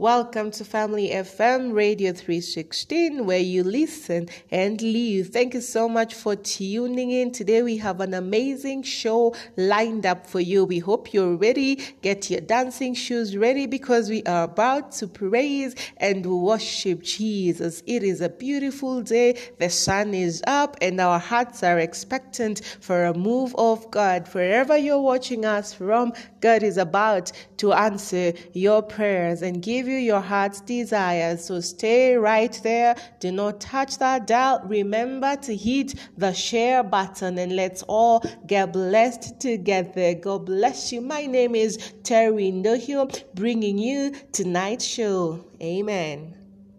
Welcome to Family FM Radio 316, where you listen and live. Thank you so much for tuning in. Today we have an amazing show lined up for you. We hope you're ready. Get your dancing shoes ready because we are about to praise and worship Jesus. It is a beautiful day. The sun is up and our hearts are expectant for a move of God. Wherever you're watching us from, God is about to answer your prayers and give you your heart's desires. So stay right there. Do not touch that dial. Remember to hit the share button and let's all get blessed together. God bless you. My name is Terry Ndohio, bringing you tonight's show. Amen.